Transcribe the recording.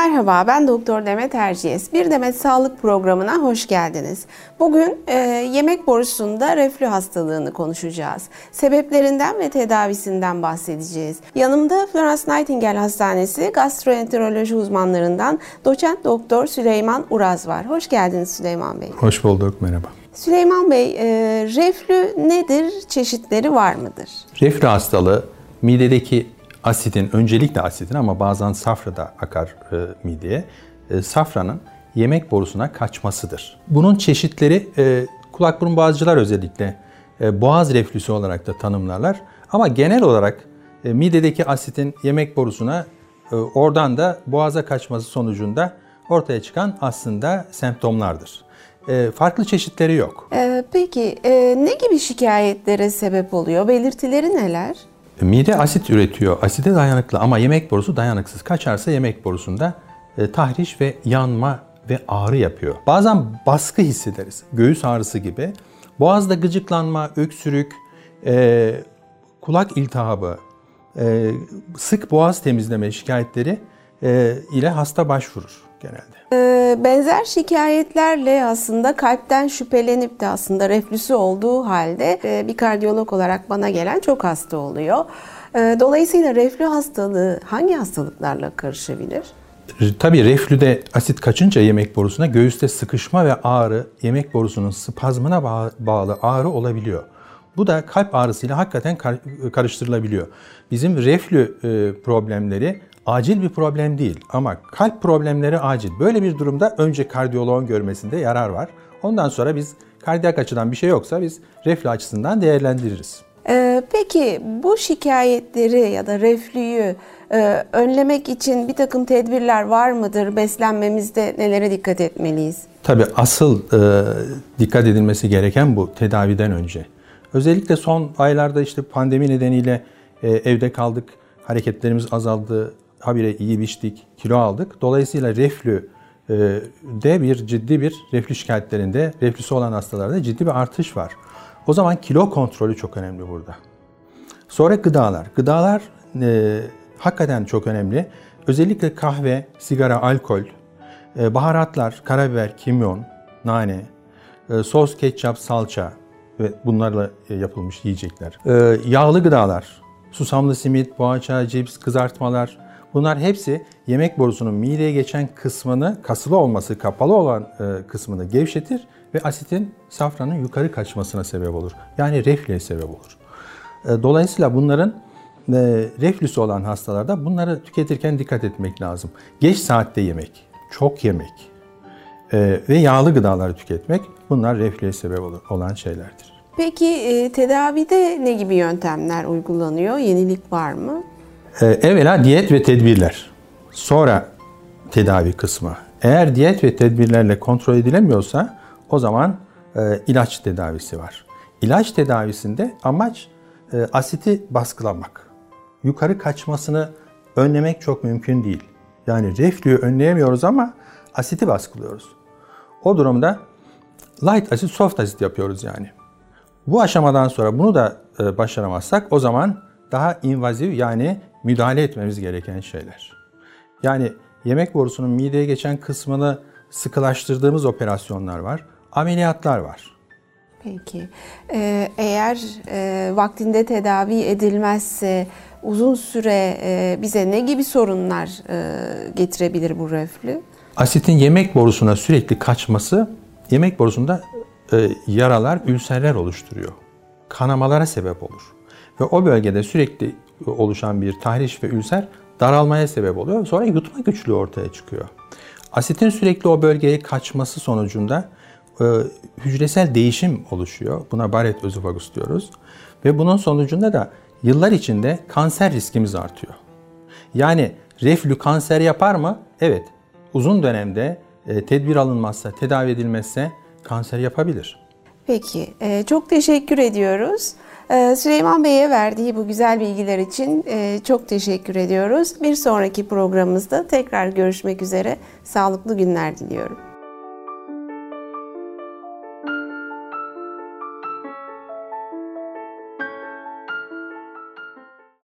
Merhaba, ben Doktor Demet Erciyes. Bir Demet Sağlık programına hoş geldiniz. Bugün e, yemek borusunda reflü hastalığını konuşacağız. Sebeplerinden ve tedavisinden bahsedeceğiz. Yanımda Florence Nightingale Hastanesi gastroenteroloji uzmanlarından doçent doktor Süleyman Uraz var. Hoş geldiniz Süleyman Bey. Hoş bulduk, merhaba. Süleyman Bey, e, reflü nedir? Çeşitleri var mıdır? Reflü hastalığı midedeki asitin, öncelikle asitin ama bazen safra da akar e, mideye. E, safranın yemek borusuna kaçmasıdır. Bunun çeşitleri e, kulak burun boğazcılar özellikle e, boğaz reflüsü olarak da tanımlarlar. Ama genel olarak e, midedeki asitin yemek borusuna e, oradan da boğaza kaçması sonucunda ortaya çıkan aslında semptomlardır. E, farklı çeşitleri yok. E, peki e, ne gibi şikayetlere sebep oluyor? Belirtileri neler? Mide asit üretiyor. Aside dayanıklı ama yemek borusu dayanıksız. Kaçarsa yemek borusunda e, tahriş ve yanma ve ağrı yapıyor. Bazen baskı hissederiz. Göğüs ağrısı gibi. Boğazda gıcıklanma, öksürük, e, kulak iltihabı, e, sık boğaz temizleme şikayetleri e, ile hasta başvurur genelde. Ee, benzer şikayetlerle aslında kalpten şüphelenip de aslında reflüsü olduğu halde e, bir kardiyolog olarak bana gelen çok hasta oluyor. Ee, dolayısıyla reflü hastalığı hangi hastalıklarla karışabilir? Tabii reflüde asit kaçınca yemek borusuna göğüste sıkışma ve ağrı yemek borusunun spazmına bağlı ağrı olabiliyor. Bu da kalp ağrısıyla hakikaten karıştırılabiliyor. Bizim reflü e, problemleri acil bir problem değil ama kalp problemleri acil. Böyle bir durumda önce kardiyoloğun görmesinde yarar var. Ondan sonra biz kardiyak açıdan bir şey yoksa biz reflü açısından değerlendiririz. Ee, peki bu şikayetleri ya da reflüyü e, önlemek için bir takım tedbirler var mıdır? Beslenmemizde nelere dikkat etmeliyiz? Tabii asıl e, dikkat edilmesi gereken bu tedaviden önce. Özellikle son aylarda işte pandemi nedeniyle e, evde kaldık, hareketlerimiz azaldı, habire iyi biçtik, kilo aldık. Dolayısıyla reflü e, de bir ciddi bir reflü şikayetlerinde, reflüsü olan hastalarda ciddi bir artış var. O zaman kilo kontrolü çok önemli burada. Sonra gıdalar. Gıdalar e, hakikaten çok önemli. Özellikle kahve, sigara, alkol, e, baharatlar, karabiber, kimyon, nane, e, sos, ketçap, salça ve bunlarla e, yapılmış yiyecekler. E, yağlı gıdalar, susamlı simit, poğaça, cips, kızartmalar, Bunlar hepsi yemek borusunun mideye geçen kısmını, kasılı olması, kapalı olan e, kısmını gevşetir ve asitin safranın yukarı kaçmasına sebep olur. Yani reflüye sebep olur. E, dolayısıyla bunların e, reflüsü olan hastalarda bunları tüketirken dikkat etmek lazım. Geç saatte yemek, çok yemek ve yağlı gıdaları tüketmek bunlar reflüye sebep olan şeylerdir. Peki tedavide ne gibi yöntemler uygulanıyor? Yenilik var mı? Ee, evvela diyet ve tedbirler. Sonra tedavi kısmı. Eğer diyet ve tedbirlerle kontrol edilemiyorsa o zaman e, ilaç tedavisi var. İlaç tedavisinde amaç e, asiti baskılamak. Yukarı kaçmasını önlemek çok mümkün değil. Yani reflüyü önleyemiyoruz ama asiti baskılıyoruz. O durumda light asit, soft asit yapıyoruz yani. Bu aşamadan sonra bunu da e, başaramazsak o zaman daha invaziv yani müdahale etmemiz gereken şeyler. Yani yemek borusunun mideye geçen kısmını sıkılaştırdığımız operasyonlar var. Ameliyatlar var. Peki. Ee, eğer e, vaktinde tedavi edilmezse uzun süre e, bize ne gibi sorunlar e, getirebilir bu reflü? Asitin yemek borusuna sürekli kaçması yemek borusunda e, yaralar, ülserler oluşturuyor. Kanamalara sebep olur. Ve o bölgede sürekli oluşan bir tahriş ve ülser daralmaya sebep oluyor. Sonra yutma güçlüğü ortaya çıkıyor. Asitin sürekli o bölgeye kaçması sonucunda e, hücresel değişim oluşuyor. Buna Barrett özofagus diyoruz. Ve bunun sonucunda da yıllar içinde kanser riskimiz artıyor. Yani reflü kanser yapar mı? Evet. Uzun dönemde e, tedbir alınmazsa, tedavi edilmezse kanser yapabilir. Peki, e, çok teşekkür ediyoruz. Ee, Süleyman Bey'e verdiği bu güzel bilgiler için e, çok teşekkür ediyoruz. Bir sonraki programımızda tekrar görüşmek üzere. Sağlıklı günler diliyorum.